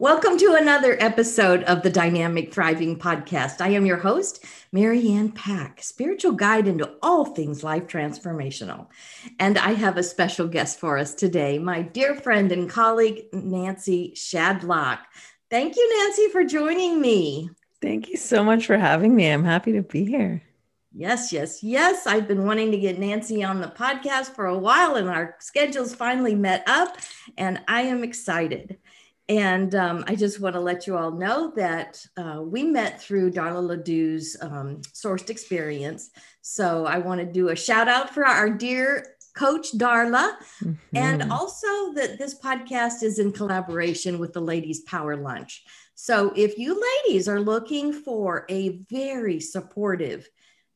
Welcome to another episode of the Dynamic Thriving Podcast. I am your host, MaryAnn Pack, spiritual guide into all things life transformational. And I have a special guest for us today, my dear friend and colleague, Nancy Shadlock. Thank you, Nancy, for joining me. Thank you so much for having me. I'm happy to be here. Yes, yes, yes. I've been wanting to get Nancy on the podcast for a while, and our schedules finally met up, and I am excited. And um, I just want to let you all know that uh, we met through Darla Ladou's um, sourced experience. So I want to do a shout out for our dear coach Darla, mm-hmm. and also that this podcast is in collaboration with the Ladies Power Lunch. So if you ladies are looking for a very supportive,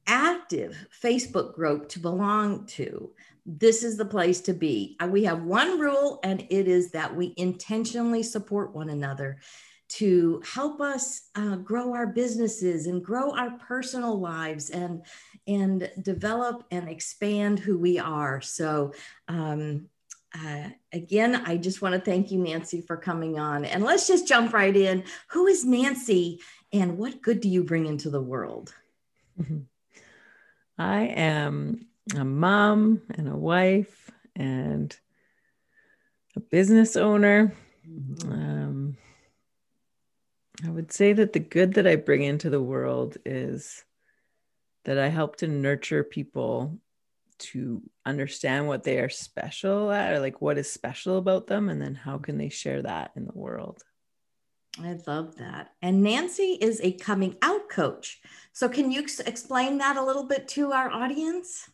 active Facebook group to belong to, this is the place to be. Uh, we have one rule, and it is that we intentionally support one another to help us uh, grow our businesses and grow our personal lives and and develop and expand who we are. So. Um, uh, again, I just want to thank you, Nancy, for coming on. And let's just jump right in. Who is Nancy and what good do you bring into the world? I am a mom and a wife and a business owner. Mm-hmm. Um, I would say that the good that I bring into the world is that I help to nurture people to understand what they are special at or like what is special about them and then how can they share that in the world. I love that. And Nancy is a coming out coach. So can you explain that a little bit to our audience?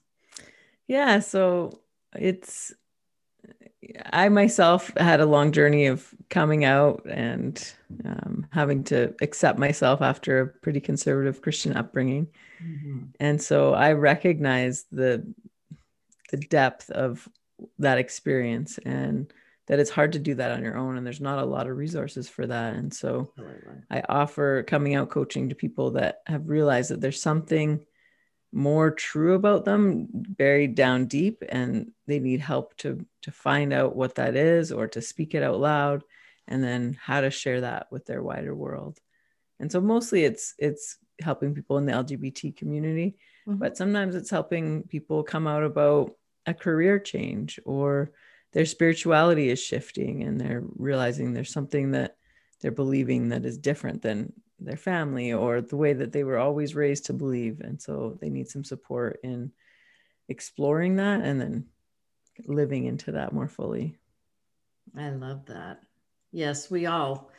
Yeah, so it's I myself had a long journey of coming out and um, having to accept myself after a pretty conservative Christian upbringing, mm-hmm. and so I recognize the the depth of that experience and that it's hard to do that on your own and there's not a lot of resources for that and so i offer coming out coaching to people that have realized that there's something more true about them buried down deep and they need help to to find out what that is or to speak it out loud and then how to share that with their wider world and so mostly it's it's helping people in the lgbt community mm-hmm. but sometimes it's helping people come out about a career change or their spirituality is shifting and they're realizing there's something that they're believing that is different than their family or the way that they were always raised to believe. And so they need some support in exploring that and then living into that more fully. I love that. Yes we all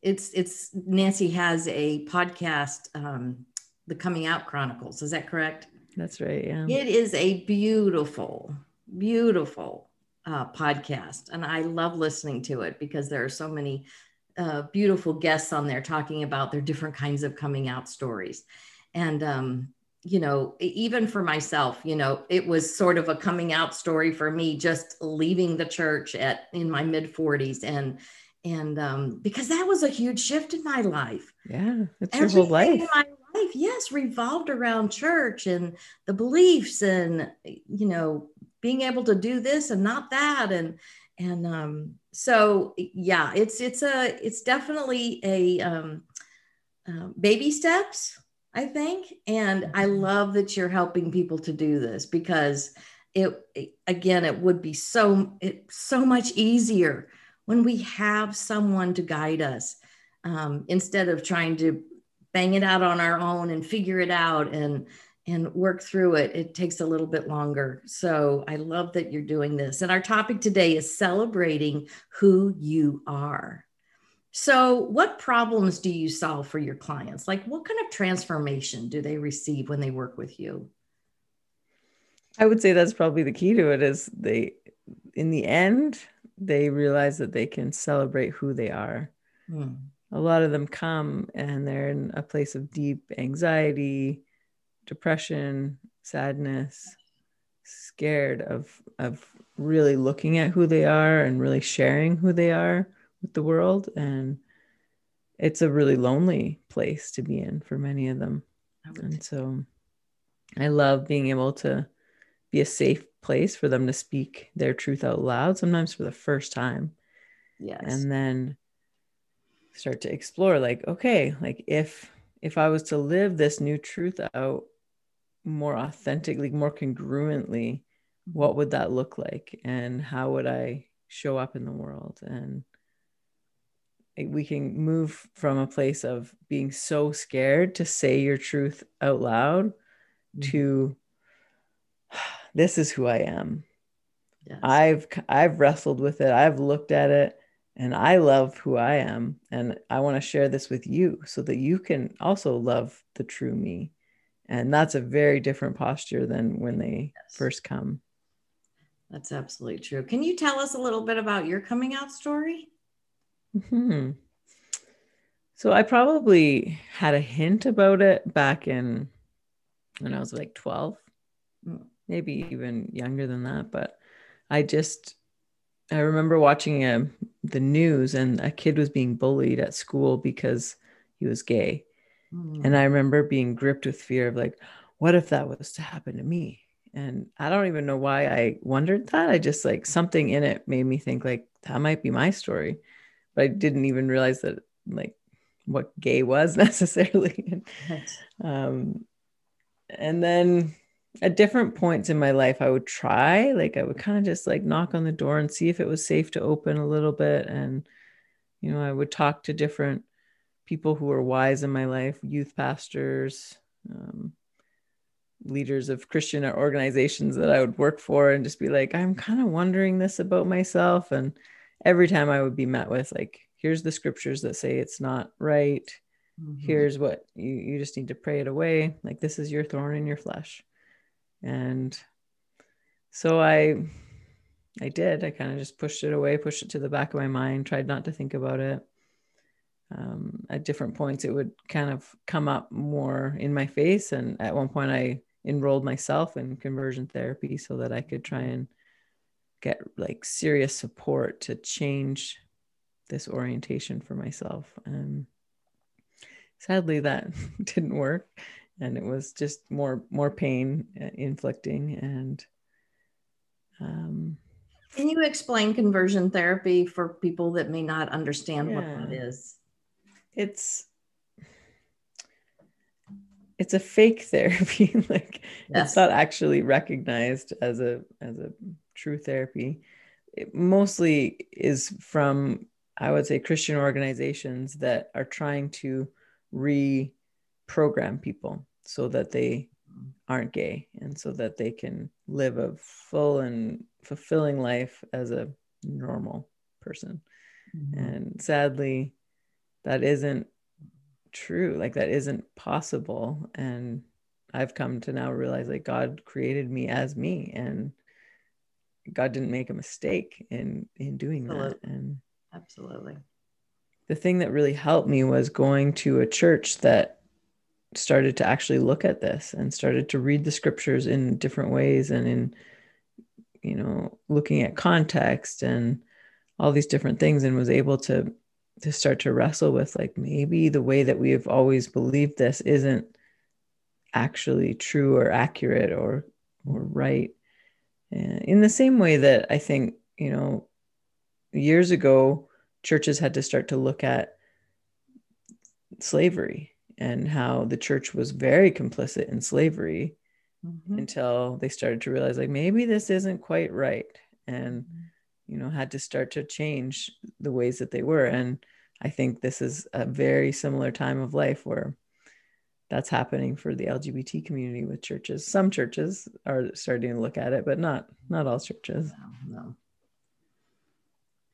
it's it's nancy has a podcast um the coming out chronicles. Is that correct? That's right yeah. It is a beautiful beautiful uh, podcast and i love listening to it because there are so many uh, beautiful guests on there talking about their different kinds of coming out stories. And, um, you know, even for myself, you know, it was sort of a coming out story for me, just leaving the church at in my mid 40s. And, and um, because that was a huge shift in my life. Yeah, it's your whole life. my life, yes, revolved around church and the beliefs, and you know, being able to do this and not that, and and um, so yeah it's it's a it's definitely a um, uh, baby steps i think and i mm-hmm. love that you're helping people to do this because it, it again it would be so it, so much easier when we have someone to guide us um, instead of trying to bang it out on our own and figure it out and and work through it, it takes a little bit longer. So I love that you're doing this. And our topic today is celebrating who you are. So, what problems do you solve for your clients? Like, what kind of transformation do they receive when they work with you? I would say that's probably the key to it is they, in the end, they realize that they can celebrate who they are. Hmm. A lot of them come and they're in a place of deep anxiety, depression, sadness, scared of of really looking at who they are and really sharing who they are with the world and it's a really lonely place to be in for many of them. And so I love being able to be a safe place for them to speak their truth out loud, sometimes for the first time. Yes. And then start to explore like okay like if if i was to live this new truth out more authentically more congruently what would that look like? And how would i show up in the world? And we can move from a place of being so scared to say your truth out loud mm-hmm. to this is who i am. Yes. i've i've wrestled with it. I've looked at it and i love who i am and i want to share this with you so that you can also love the true me and that's a very different posture than when they yes. first come that's absolutely true can you tell us a little bit about your coming out story Hmm. So I probably had a hint about it back in when I was like 12, maybe even younger than that. But I just, I remember watching a, um, the news and a kid was being bullied at school because he was gay. Mm. And I remember being gripped with fear of like, what if that was to happen to me? And I don't even know why I wondered that. I just like something in it made me think like that might be my story but I didn't even realize that like what gay was necessarily. um, and then at different points in my life, I would try, like, I would kind of just like knock on the door and see if it was safe to open a little bit. And, you know, I would talk to different people who were wise in my life, youth pastors, um, leaders of Christian organizations that I would work for, and just be like, I'm kind of wondering this about myself. And, every time I would be met with like, here's the scriptures that say it's not right. Mm-hmm. Here's what you, you just need to pray it away. Like this is your thorn in your flesh. And so I I did. I kind of just pushed it away, pushed it to the back of my mind, tried not to think about it. Um, at different points, it would kind of come up more in my face. And at one point, I enrolled myself in conversion therapy so that I could try and get like serious support to change this orientation for myself. And sadly, that didn't work, and it was just more more pain uh, inflicting. And um, can you explain conversion therapy for people that may not understand yeah. what that is? It's it's a fake therapy like yes. it's not actually recognized as a as a true therapy it mostly is from i would say christian organizations that are trying to reprogram people so that they aren't gay and so that they can live a full and fulfilling life as a normal person mm-hmm. and sadly that isn't true like that isn't possible and i've come to now realize like god created me as me and god didn't make a mistake in in doing absolutely. that and absolutely the thing that really helped me was going to a church that started to actually look at this and started to read the scriptures in different ways and in you know looking at context and all these different things and was able to to start to wrestle with like maybe the way that we have always believed this isn't actually true or accurate or or right. And in the same way that i think you know years ago churches had to start to look at slavery and how the church was very complicit in slavery mm-hmm. until they started to realize like maybe this isn't quite right. And mm-hmm you know had to start to change the ways that they were. And i think this is a very similar time of life where that's happening for the lgbt community with churches. Some churches are starting to look at it but not not all churches. No, no.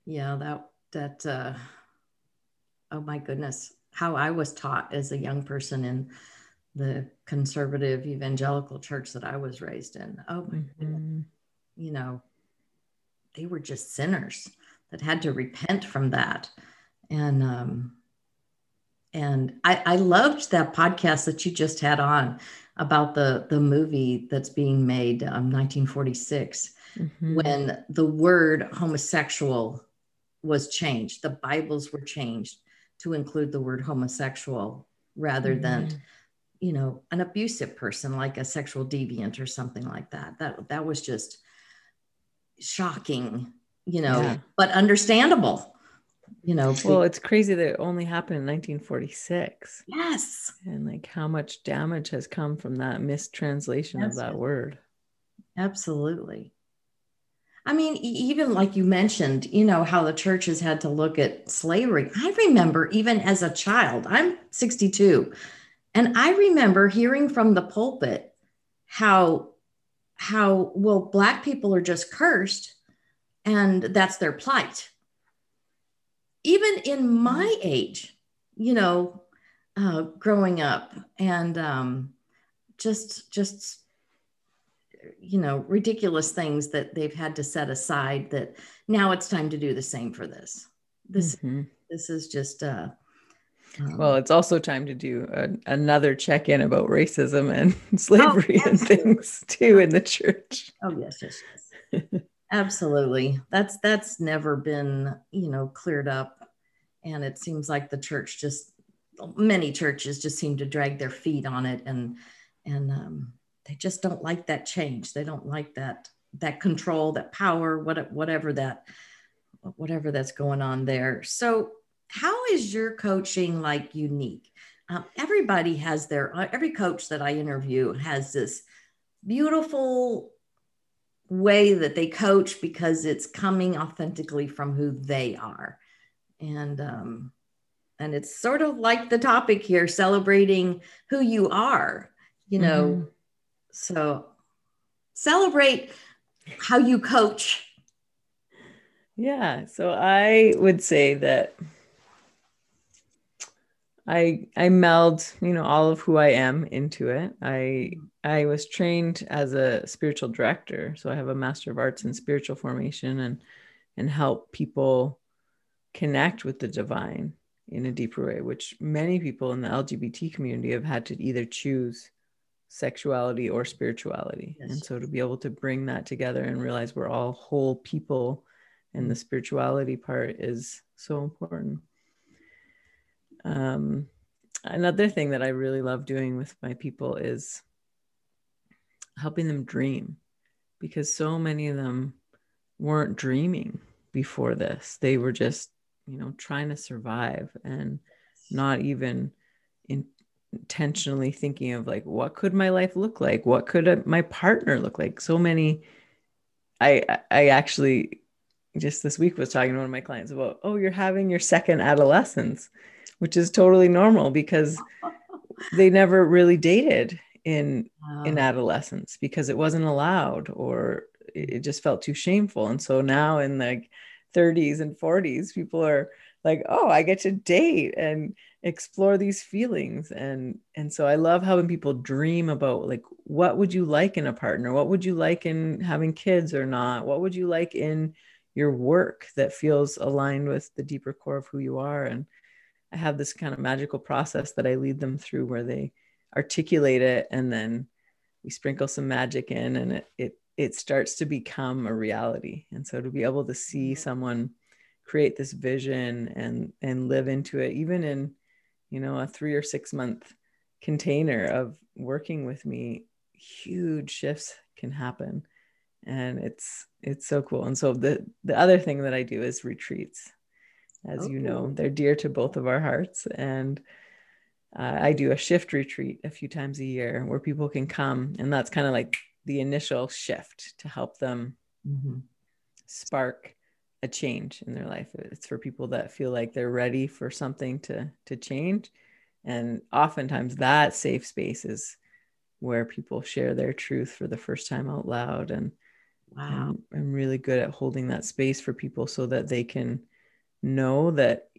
yeah that that uh oh my goodness. How i was taught as a young person in the conservative evangelical church that i was raised in. Oh my mm-hmm. you know they were just sinners that had to repent from that. And um, and I, I loved that podcast that you just had on about the the movie that's being made, um, 1946, mm-hmm. when the word homosexual was changed. The Bibles were changed to include the word homosexual rather mm-hmm. than you know an abusive person like a sexual deviant or something like that that that was just shocking, you know, yeah. but understandable. you know well it's crazy that it only happened in 1946 yes. And like how much damage has come from that mistranslation of that word. Absolutely. I mean even like you mentioned you know how the church has had to look at slavery. I remember even as a child i'm 62 and i remember hearing from the pulpit how how well black people are just cursed and that's their plight even in my mm-hmm. age, you know, uh, growing up and um, just just you know ridiculous things that they've had to set aside that now it's time to do the same for this this mm-hmm. this is just uh well it's also time to do a, another check-in about racism and slavery oh, and things too in the church. Oh yes yes yes. Absolutely. That's that's never been you know cleared up and it seems like the church just many churches just seem to drag their feet on it and and um, they just don't like that change. They don't like that that control that power what, whatever that whatever that's going on there. So how is your coaching like unique? Um, everybody has their uh, every coach that i interview has this beautiful way that they coach because it's coming authentically from who they are. And um, and it's sort of like the topic here celebrating who you are you know? Mm-hmm. so celebrate how you coach. Yeah so i would say that i i meld you know all of who i am into it i mm-hmm. i was trained as a spiritual director so i have a master of arts in spiritual formation and and help people connect with the divine in a deeper way, which many people in the LGBT community have had to either choose sexuality or spirituality. Yes. And so to be able to bring that together and realize we're all whole people and the mm-hmm. spirituality part is so important. Um, another thing that I really love doing with my people is helping them dream because so many of them weren't dreaming before this. They were just you know trying to survive and not even in, intentionally thinking of like what could my life look like? What could a, my partner look like? So many i i actually just this week was talking to one of my clients about oh you're having your second adolescence which is totally normal because they never really dated in wow. in adolescence because it wasn't allowed or it just felt too shameful. And so now in like 30s and 40s people are like oh i get to date and explore these feelings. And and so i love how when people dream about like what would you like in a partner? What would you like in having kids or not? What would you like in your work that feels aligned with the deeper core of who you are? And i have this kind of magical process that i lead them through where they articulate it and then we sprinkle some magic in and it, it it starts to become a reality. And so to be able to see mm-hmm. someone create this vision and and live into it even in you know a 3 or 6 month container of working with me huge shifts can happen. And it's it's so cool. And so the the other thing that i do is retreats as you know they're dear to both of our hearts. And uh, i do a shift retreat a few times a year where people can come and that's kind of like the initial shift to help them mm-hmm. spark a change in their life. It's for people that feel like they're ready for something to to change. And oftentimes that safe space is where people share their truth for the first time out loud. And wow. I'm, I'm really good at holding that space for people so that they can know that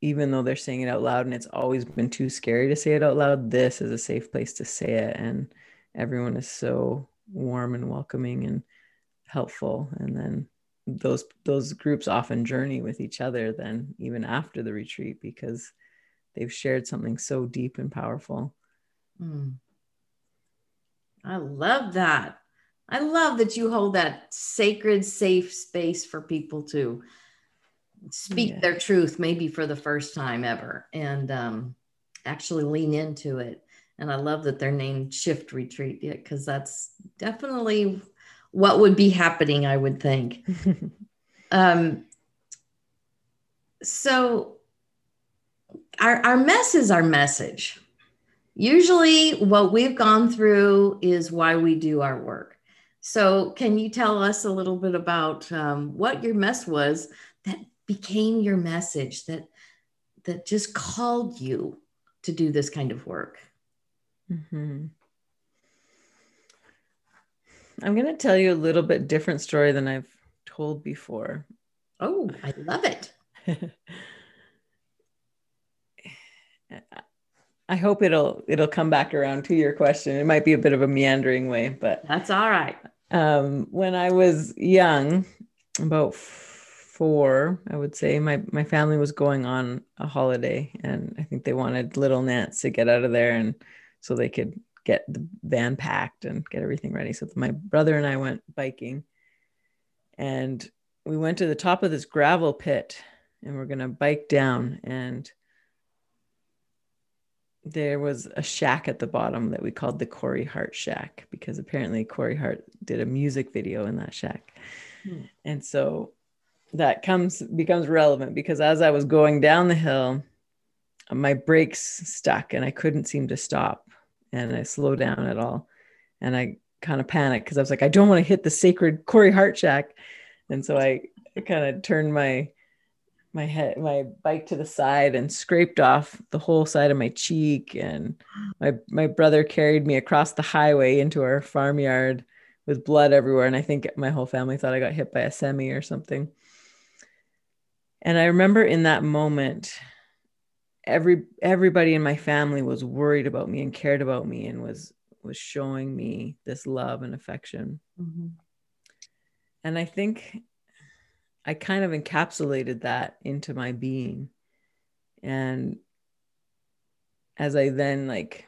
even though they're saying it out loud and it's always been too scary to say it out loud this is a safe place to say it. And everyone is so warm and welcoming and helpful. And then those those groups often journey with each other then even after the retreat because they've shared something so deep and powerful. Mm. i love that. I love that you hold that sacred safe space for people to speak yeah. their truth maybe for the first time ever and um, actually lean into it and I love that they're named Shift Retreat because that's definitely what would be happening, I would think. um, so our, our mess is our message. Usually, what we've gone through is why we do our work. So, can you tell us a little bit about um, what your mess was became your message that that just called you to do this kind of work? Mm-hmm. I'm going to tell you a little bit different story than I've told before. Oh, I love it. I hope it'll it'll come back around to your question. It might be a bit of a meandering way, but that's all right. Um, when I was young, about four, I would say, my my family was going on a holiday, and I think they wanted little Nance to get out of there, and so they could get the van packed and get everything ready. So my brother and I went biking, and we went to the top of this gravel pit, and we're gonna bike down, and there was a shack at the bottom that we called the Corey Hart Shack because apparently Corey Hart did a music video in that shack. Hmm. And so that comes becomes relevant because as I was going down the hill, my brakes stuck and I couldn't seem to stop and I slowed down at all. And I kind of panicked because I was like, I don't want to hit the sacred Corey Hart Shack. And so I kind of turned my my head my bike to the side and scraped off the whole side of my cheek and my my brother carried me across the highway into our farmyard with blood everywhere and i think my whole family thought i got hit by a semi or something and i remember in that moment every everybody in my family was worried about me and cared about me and was was showing me this love and affection mm-hmm. and i think I kind of encapsulated that into my being. And as I then like,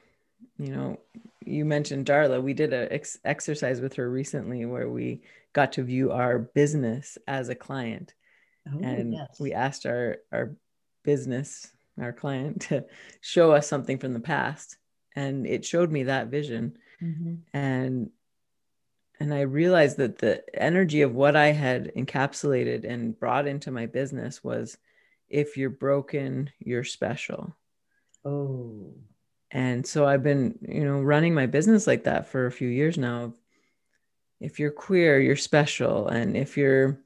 you know, you mentioned Darla, we did a ex- exercise with her recently where we got to view our business as a client. Oh, and yes. we asked our our business, our client to show us something from the past and it showed me that vision. Mm-hmm. And and I realized that the energy of what I had encapsulated and brought into my business was if you're broken, you're special. Oh. And so I've been, you know, running my business like that for a few years now. If you're queer, you're special. And if you're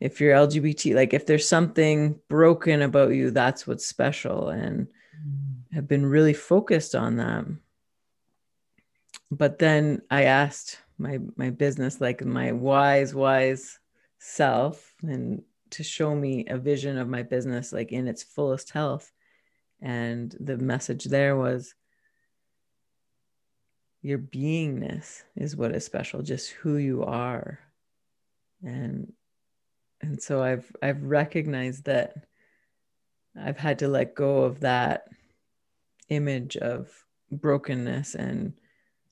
if you're LGBT, like if there's something broken about you, that's what's special. And mm. have been really focused on that. But then I asked my my business like my wise wise self and to show me a vision of my business like in its fullest health and the message there was your beingness is what is special just who you are and and so i've i've recognized that i've had to let go of that image of brokenness and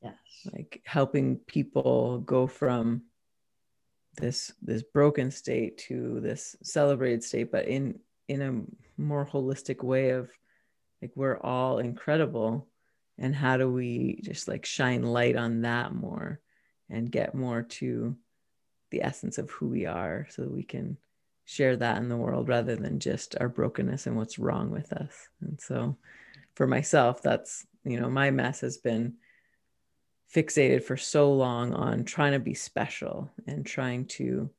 yes. like helping people go from this this broken state to this celebrated state but in in a more holistic way of like we're all incredible. And how do we just like shine light on that more and get more to the essence of who we are so that we can share that in the world rather than just our brokenness and what's wrong with us and so for myself that's you know my mess has been fixated for so long on trying to be special and trying to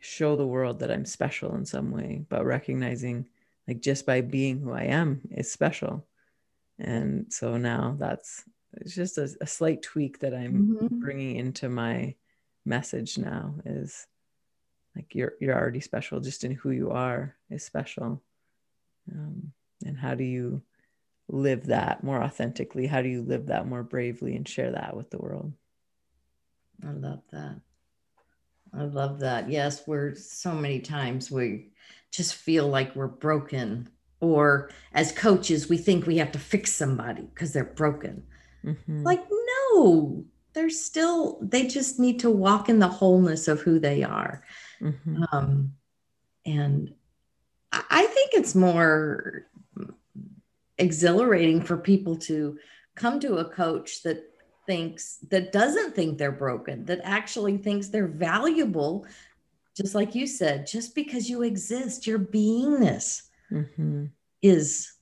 show the world that I'm special in some way, but recognizing like just by being who I am is special. And so now that's it's just a, a slight tweak that I'm mm-hmm. bringing into my message now is like you're you're already special just in who you are is special. Um, and how do you live that more authentically? How do you live that more bravely and share that with the world? I love that. I love that. Yes, we're so many times we just feel like we're broken, or as coaches, we think we have to fix somebody because they're broken. Mm-hmm. Like, no, they're still, they just need to walk in the wholeness of who they are. Mm-hmm. Um, and I think it's more exhilarating for people to come to a coach that thinks that doesn't think they're broken that actually thinks they're valuable just like you said, just because you exist, your beingness Mm-hmm. is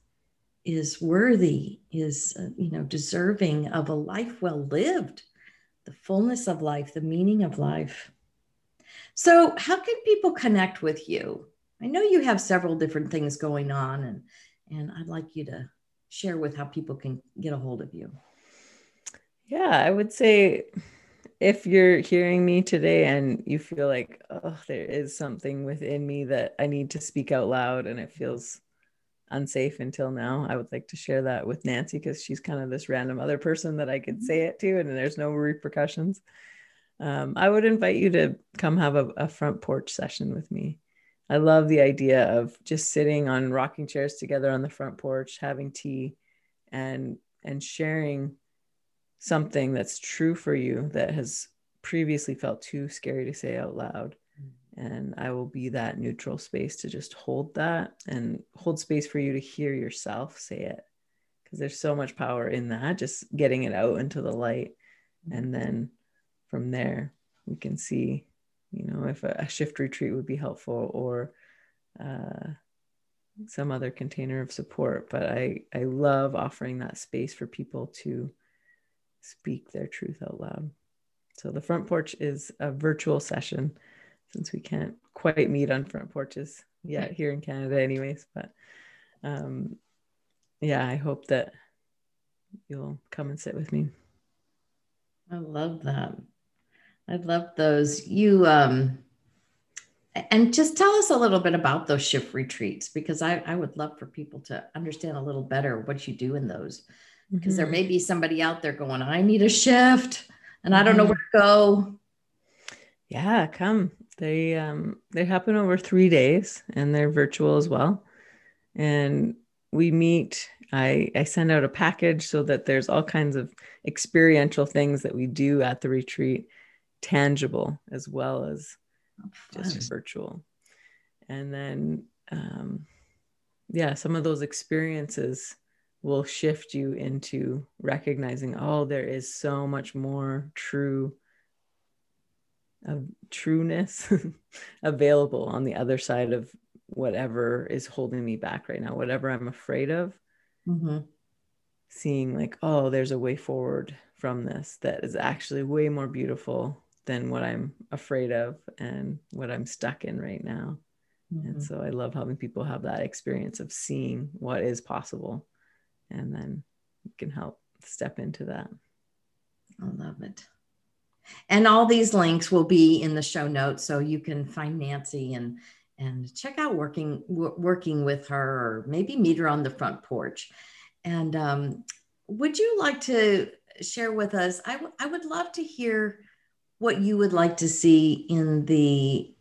is worthy, is uh, you know deserving of a life well lived, the fullness of life, the meaning of life. So, how can people connect with you? I know you have several different things going on, and and I'd like you to share with how people can get a hold of you. Yeah, I would say if you're hearing me today and you feel like, oh, there is something within me that I need to speak out loud and it feels unsafe until now, I would like to share that with Nancy because she's kind of this random other person that I could say it to and there's no repercussions. Um, I would invite you to come have a, a front porch session with me. I love the idea of just sitting on rocking chairs together on the front porch, having tea, and and sharing something that's true for you that has previously felt too scary to say out loud. And I will be that neutral space to just hold that and hold space for you to hear yourself say it. Because there's so much power in that, just getting it out into the light. And then from there, we can see, you know, if a, a shift retreat would be helpful or uh, some other container of support. But I, I love offering that space for people to speak their truth out loud. So the front porch is a virtual session since we can't quite meet on front porches yet here in Canada anyways, but um yeah, I hope that you'll come and sit with me. I love that. I love those. You um and just tell us a little bit about those shift retreats because I, I would love for people to understand a little better what you do in those because mm-hmm. there may be somebody out there going, I need a shift and I don't know mm-hmm. where to go. Yeah, come. They um they happen over 3 days and they're virtual as well. And we meet I I send out a package so that there's all kinds of experiential things that we do at the retreat tangible as well as oh, just virtual. And then um yeah, some of those experiences will shift you into recognizing oh there is so much more true of trueness available on the other side of whatever is holding me back right now whatever i'm afraid of mm-hmm. seeing like oh there's a way forward from this that is actually way more beautiful than what i'm afraid of and what i'm stuck in right now mm-hmm. and so i love helping people have that experience of seeing what is possible and then you can help step into that. I love it. And all these links will be in the show notes, so you can find Nancy and and check out working w- working with her, or maybe meet her on the front porch. And um, would you like to share with us? I, w- I would love to hear what you would like to see in the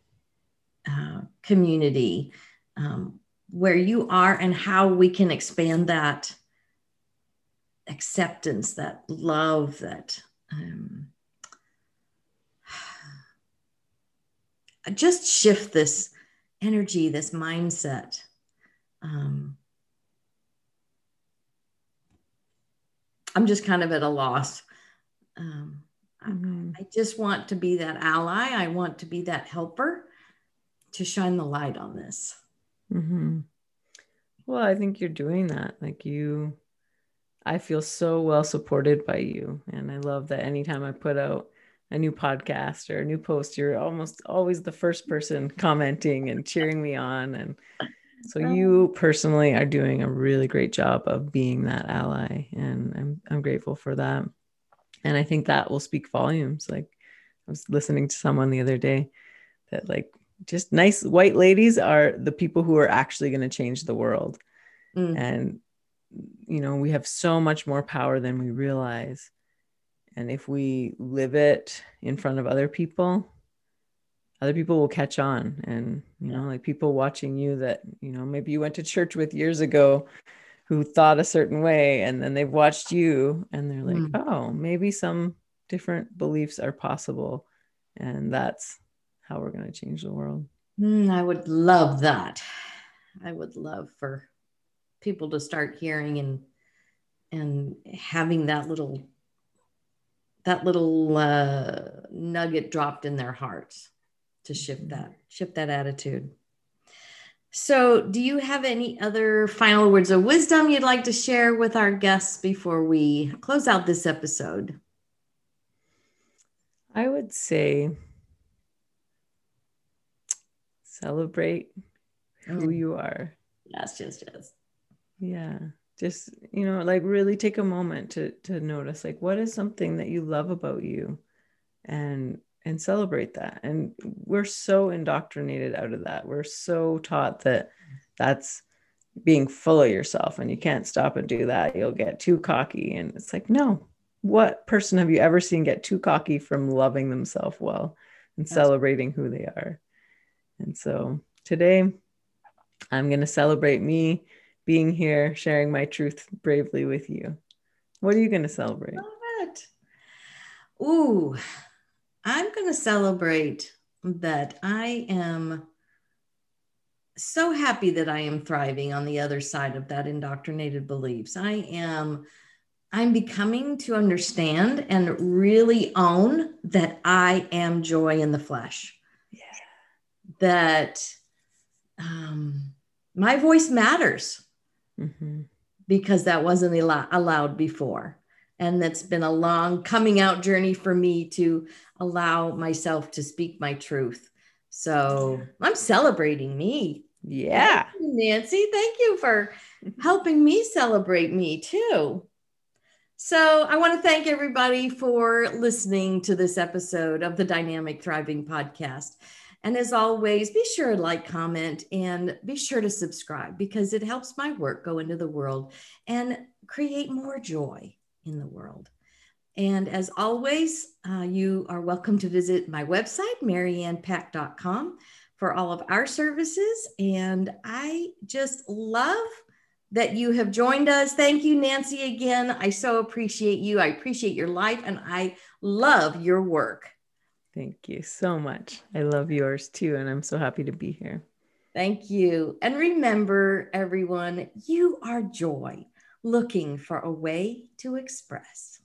uh, community um, where you are and how we can expand that acceptance, that love, that um, just shift this energy, this mindset. Um, I'm just kind of at a loss. Um, mm-hmm. I, just want to be that ally. I want to be that helper to shine the light on this. Mm-hmm. Well, I think you're doing that. Like you I feel so well supported by you. And I love that anytime I put out a new podcast or a new post, you're almost always the first person commenting and cheering me on. And so you personally are doing a really great job of being that ally. And I'm, I'm grateful for that. And I think that will speak volumes. Like I was listening to someone the other day that like just nice white ladies are the people who are actually going to change the world. Mm. And you know, we have so much more power than we realize. And if we live it in front of other people, other people will catch on. And, you know, like people watching you that, you know, maybe you went to church with years ago who thought a certain way and then they've watched you and they're like, mm. oh, maybe some different beliefs are possible. And that's how we're going to change the world. Mm, I would love that. I would love for people to start hearing and and having that little that little uh, nugget dropped in their hearts to shift that, shift that attitude. So, do you have any other final words of wisdom you'd like to share with our guests before we close out this episode? I would say celebrate who mm. you are. Yes, yes, yes. Yeah. Just, you know, like really take a moment to to notice like what is something that you love about you and and celebrate that. And we're so indoctrinated out of that. We're so taught that that's being full of yourself and you can't stop and do that. You'll get too cocky. And it's like, no, what person have you ever seen get too cocky from loving themselves well and celebrating who they are? And so today, I'm going to celebrate me being here, sharing my truth bravely with you. What are you going to celebrate? Love it. Ooh, I'm going to celebrate that I am so happy that I am thriving on the other side of that indoctrinated beliefs. I am I'm becoming to understand and really own that I am joy in the flesh. Yeah. That um, my voice matters mm-hmm. because that wasn't al- allowed before. And that's been a long coming out journey for me to allow myself to speak my truth. So I'm celebrating me. Yeah. You, Nancy, thank you for helping me celebrate me too. So I want to thank everybody for listening to this episode of the Dynamic Thriving Podcast. And as always, be sure to like, comment, and be sure to subscribe because it helps my work go into the world and create more joy in the world. And as always, uh, you are welcome to visit my website, maryannpack.com, for all of our services. And I just love that you have joined us. Thank you, Nancy, again. I so appreciate you. I appreciate your life and I love your work. Thank you so much. I love yours too. And I'm so happy to be here. Thank you. And remember, everyone, you are joy looking for a way to express.